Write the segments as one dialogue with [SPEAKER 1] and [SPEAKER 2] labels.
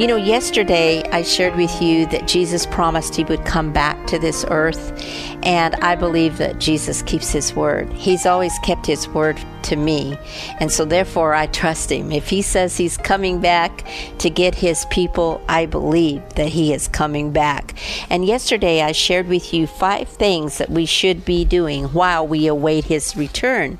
[SPEAKER 1] You know, yesterday I shared with you that Jesus promised he would come back to this earth, and I believe that Jesus keeps his word. He's always kept his word to me, and so therefore I trust him. If he says he's coming back to get his people, I believe that he is coming back. And yesterday I shared with you five things that we should be doing while we await his return.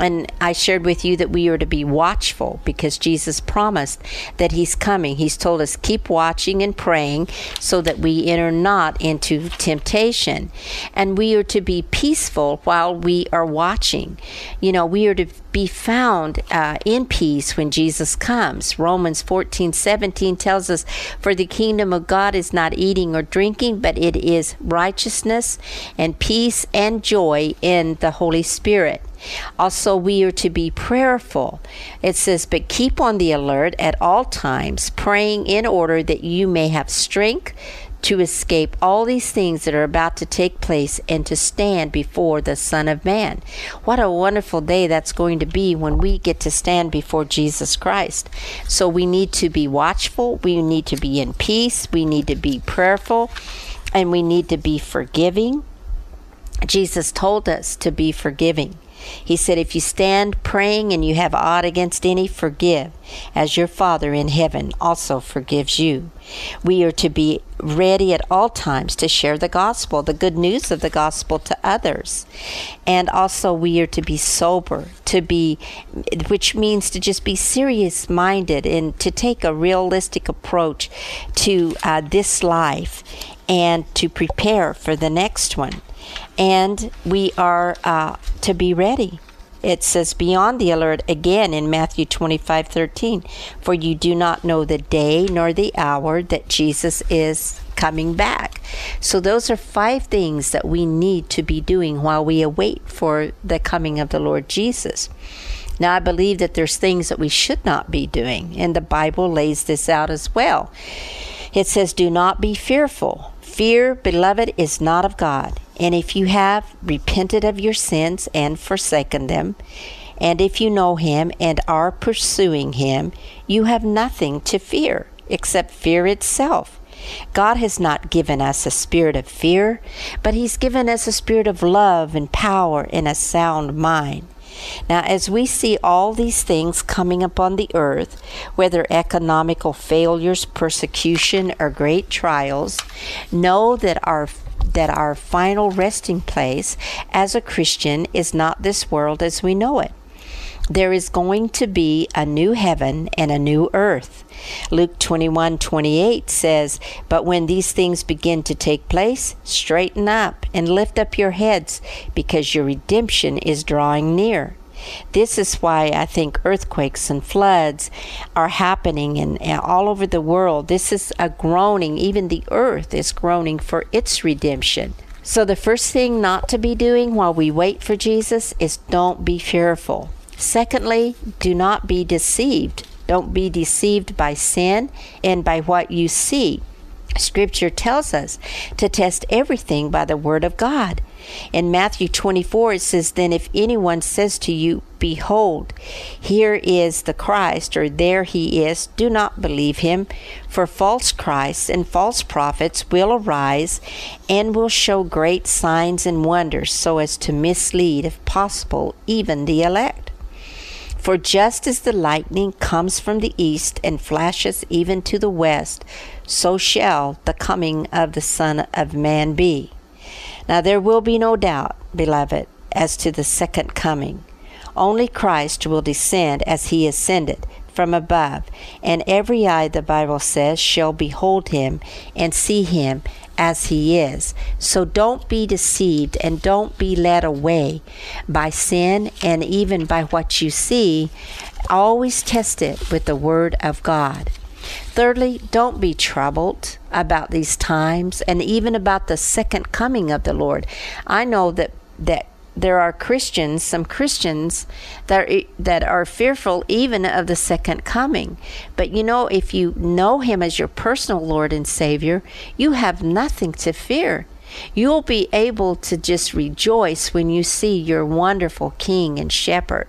[SPEAKER 1] And I shared with you that we are to be watchful because Jesus promised that He's coming. He's told us, keep watching and praying so that we enter not into temptation. And we are to be peaceful while we are watching. You know, we are to be found uh, in peace when Jesus comes. Romans 14 17 tells us, For the kingdom of God is not eating or drinking, but it is righteousness and peace and joy in the Holy Spirit. Also, we are to be prayerful. It says, But keep on the alert at all times, praying in order that you may have strength to escape all these things that are about to take place and to stand before the Son of Man. What a wonderful day that's going to be when we get to stand before Jesus Christ. So we need to be watchful, we need to be in peace, we need to be prayerful, and we need to be forgiving. Jesus told us to be forgiving. He said, If you stand praying and you have aught against any, forgive, as your Father in heaven also forgives you. We are to be ready at all times to share the gospel, the good news of the gospel to others. And also, we are to be sober, to be, which means to just be serious minded and to take a realistic approach to uh, this life and to prepare for the next one and we are uh, to be ready. It says, Beyond the alert again in Matthew 25 13, for you do not know the day nor the hour that Jesus is coming back. So, those are five things that we need to be doing while we await for the coming of the Lord Jesus. Now, I believe that there's things that we should not be doing, and the Bible lays this out as well. It says, Do not be fearful. Fear, beloved, is not of God. And if you have repented of your sins and forsaken them, and if you know him and are pursuing him, you have nothing to fear except fear itself. God has not given us a spirit of fear, but He's given us a spirit of love and power and a sound mind. Now, as we see all these things coming upon the earth, whether economical failures, persecution, or great trials, know that our that our final resting place as a Christian is not this world as we know it. There is going to be a new heaven and a new earth. Luke 21 28 says, But when these things begin to take place, straighten up and lift up your heads, because your redemption is drawing near. This is why I think earthquakes and floods are happening in, all over the world. This is a groaning. Even the earth is groaning for its redemption. So, the first thing not to be doing while we wait for Jesus is don't be fearful. Secondly, do not be deceived. Don't be deceived by sin and by what you see. Scripture tells us to test everything by the Word of God. In Matthew 24, it says, Then if anyone says to you, Behold, here is the Christ, or there he is, do not believe him, for false Christs and false prophets will arise and will show great signs and wonders, so as to mislead, if possible, even the elect. For just as the lightning comes from the east and flashes even to the west, so shall the coming of the Son of Man be. Now there will be no doubt, beloved, as to the second coming. Only Christ will descend as he ascended from above, and every eye, the Bible says, shall behold him and see him as he is. So don't be deceived and don't be led away by sin and even by what you see. Always test it with the Word of God. Thirdly, don't be troubled about these times and even about the second coming of the Lord. I know that that there are Christians, some Christians that are, that are fearful even of the second coming. But you know, if you know him as your personal Lord and Savior, you have nothing to fear. You'll be able to just rejoice when you see your wonderful King and Shepherd.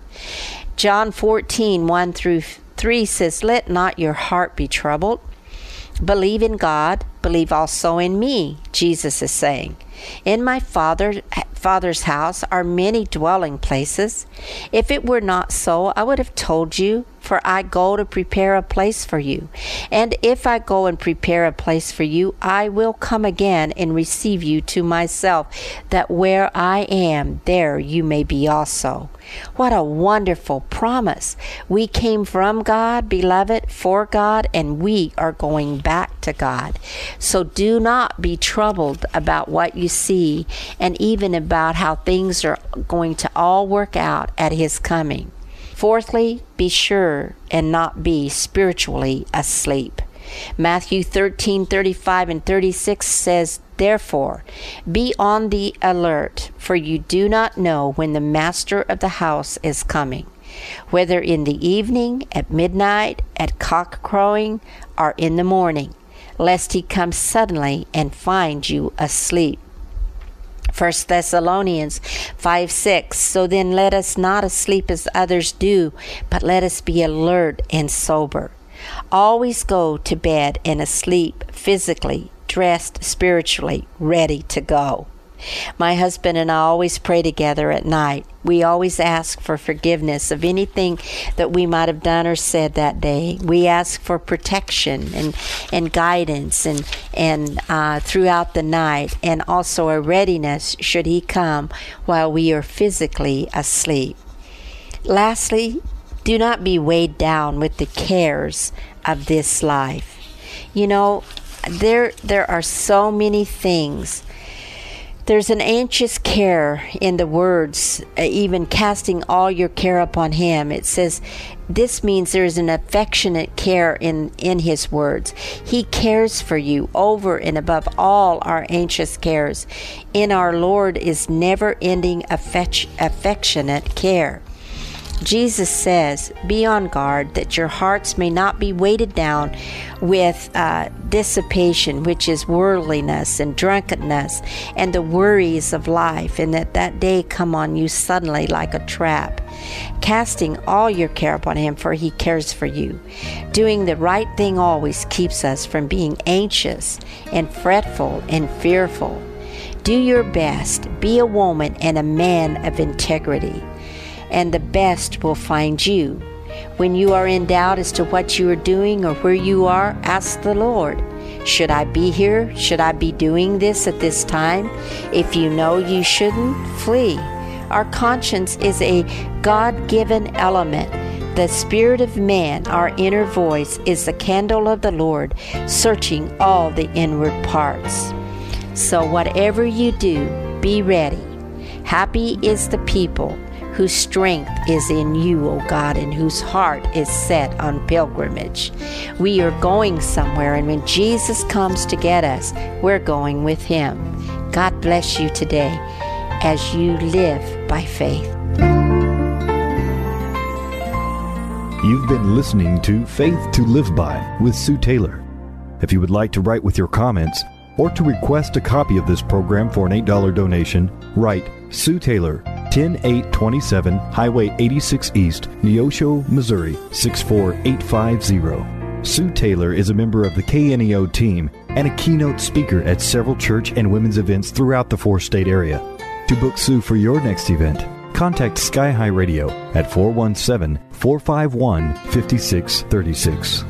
[SPEAKER 1] John 14, 1 through 3 says, Let not your heart be troubled. Believe in God, believe also in me, Jesus is saying. In my Father, Father's house are many dwelling places. If it were not so, I would have told you for I go to prepare a place for you. And if I go and prepare a place for you, I will come again and receive you to myself, that where I am, there you may be also. What a wonderful promise. We came from God, beloved, for God, and we are going back to God. So do not be troubled about what you see and even about how things are going to all work out at His coming. Fourthly, be sure and not be spiritually asleep. Matthew 13 35 and 36 says, Therefore, be on the alert, for you do not know when the master of the house is coming, whether in the evening, at midnight, at cock crowing, or in the morning, lest he come suddenly and find you asleep. 1 Thessalonians 5 6. So then let us not asleep as others do, but let us be alert and sober. Always go to bed and asleep physically, dressed spiritually, ready to go. My husband and I always pray together at night. We always ask for forgiveness of anything that we might have done or said that day. We ask for protection and, and guidance and, and uh, throughout the night, and also a readiness should He come while we are physically asleep. Lastly, do not be weighed down with the cares of this life. You know, there there are so many things there's an anxious care in the words, uh, even casting all your care upon Him. It says, this means there's an affectionate care in, in His words. He cares for you over and above all our anxious cares. In our Lord is never ending affect- affectionate care. Jesus says, Be on guard that your hearts may not be weighted down with uh, dissipation, which is worldliness and drunkenness and the worries of life, and that that day come on you suddenly like a trap. Casting all your care upon Him, for He cares for you. Doing the right thing always keeps us from being anxious and fretful and fearful. Do your best. Be a woman and a man of integrity and the best will find you. When you are in doubt as to what you are doing or where you are, ask the Lord. Should I be here? Should I be doing this at this time? If you know you shouldn't, flee. Our conscience is a God given element. The spirit of man, our inner voice, is the candle of the Lord, searching all the inward parts. So, whatever you do, be ready. Happy is the people whose strength is in you, O God, and whose heart is set on pilgrimage. We are going somewhere, and when Jesus comes to get us, we're going with him. God bless you today as you live by faith.
[SPEAKER 2] You've been listening to Faith to Live By with Sue Taylor. If you would like to write with your comments or to request a copy of this program for an $8 donation, write Sue Taylor, 10827 Highway 86 East, Neosho, Missouri 64850. Sue Taylor is a member of the KNEO team and a keynote speaker at several church and women's events throughout the four state area. To book Sue for your next event, contact Sky High Radio at 417 451 5636.